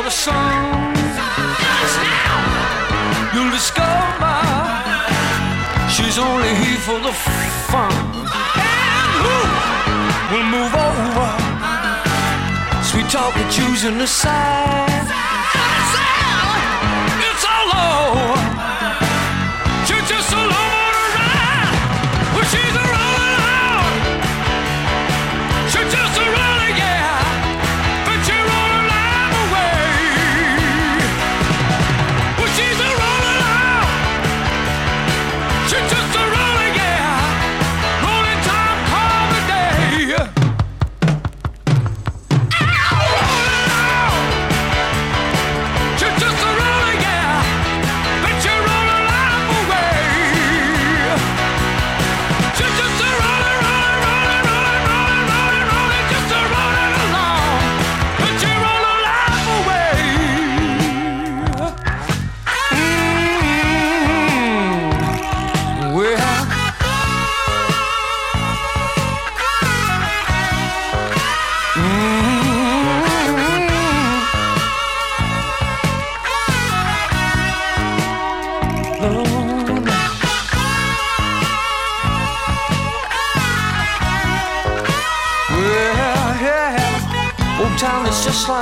For the sun. You'll discover she's only here for the fun. And ooh, we'll move over. Sweet talk, we're choosing the side. It's all over.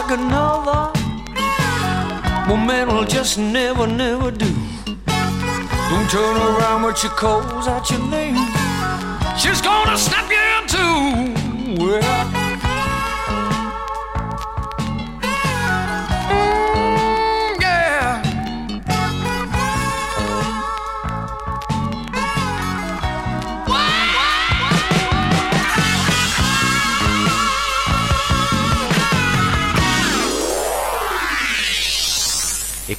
Like another. One man will just never, never do. Don't turn around when she calls out your name. She's gonna snap you in two.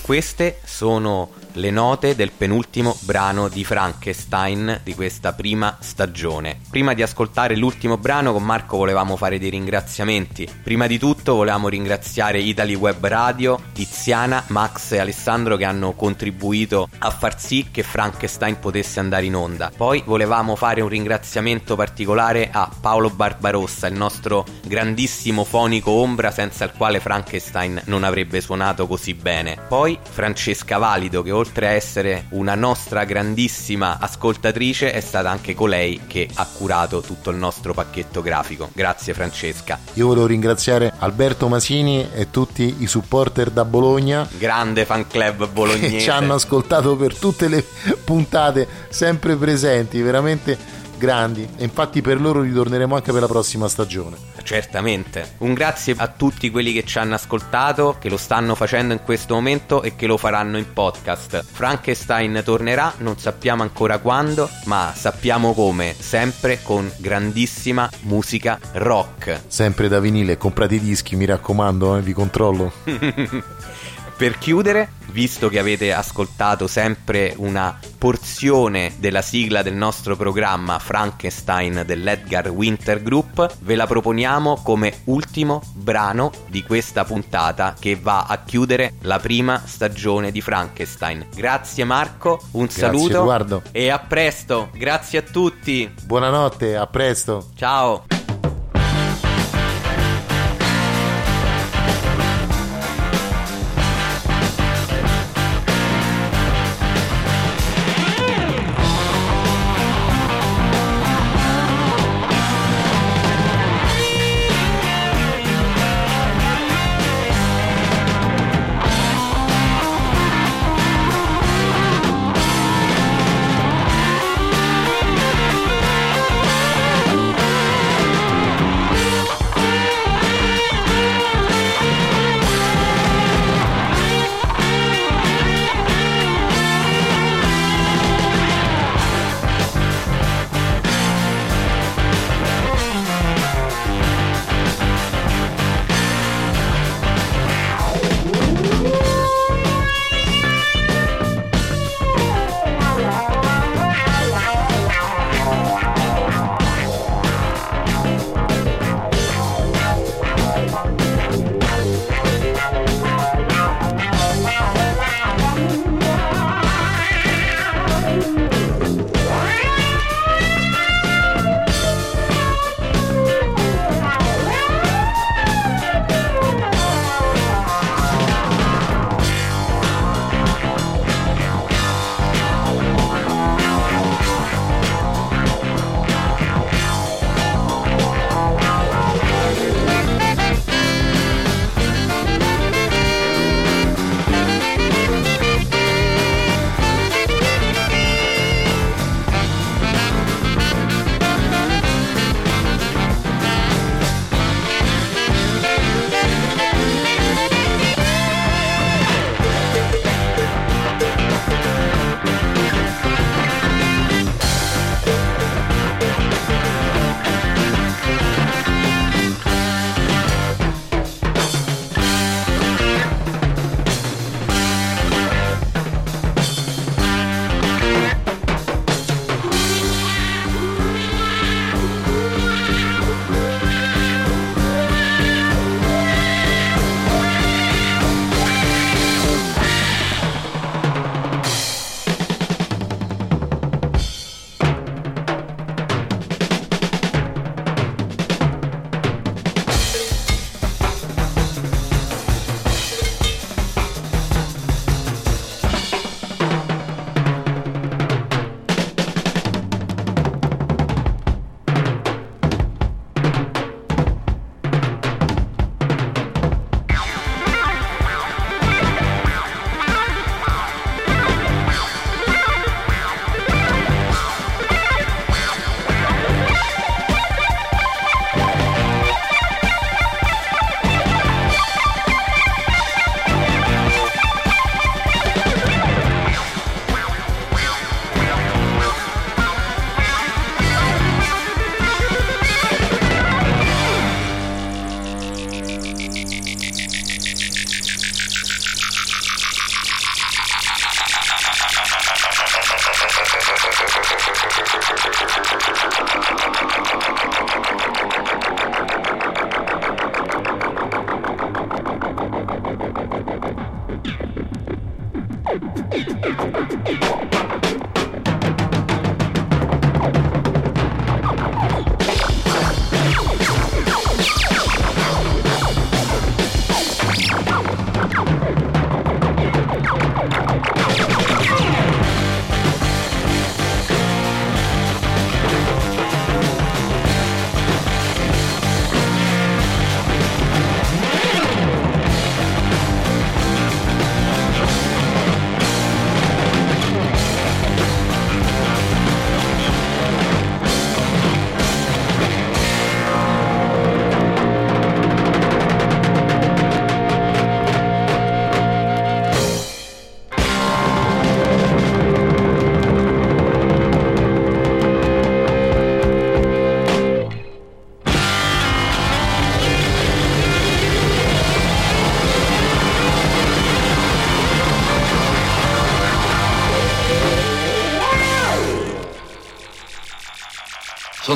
Queste sono le note del penultimo brano di Frankenstein di questa prima stagione. Prima di ascoltare l'ultimo brano con Marco volevamo fare dei ringraziamenti. Prima di tutto volevamo ringraziare Italy Web Radio, Tiziana, Max e Alessandro che hanno contribuito a far sì che Frankenstein potesse andare in onda. Poi volevamo fare un ringraziamento particolare a Paolo Barbarossa, il nostro grandissimo fonico ombra senza il quale Frankenstein non avrebbe suonato così bene. Poi Francesca Valido che oltre a essere una nostra grandissima ascoltatrice è stata anche colei che ha curato tutto il nostro pacchetto grafico. Grazie Francesca. Io volevo ringraziare Alberto Masini e tutti i supporter da Bologna Grande fan club che bolognese. ci hanno ascoltato per tutte le puntate, sempre presenti, veramente grandi e infatti per loro ritorneremo anche per la prossima stagione. Certamente. Un grazie a tutti quelli che ci hanno ascoltato, che lo stanno facendo in questo momento e che lo faranno in podcast. Frankenstein tornerà, non sappiamo ancora quando, ma sappiamo come, sempre con grandissima musica rock. Sempre da vinile, comprate i dischi, mi raccomando, eh, vi controllo. Per chiudere, visto che avete ascoltato sempre una porzione della sigla del nostro programma Frankenstein dell'Edgar Winter Group, ve la proponiamo come ultimo brano di questa puntata che va a chiudere la prima stagione di Frankenstein. Grazie Marco, un Grazie, saluto Edoardo. e a presto. Grazie a tutti. Buonanotte, a presto. Ciao.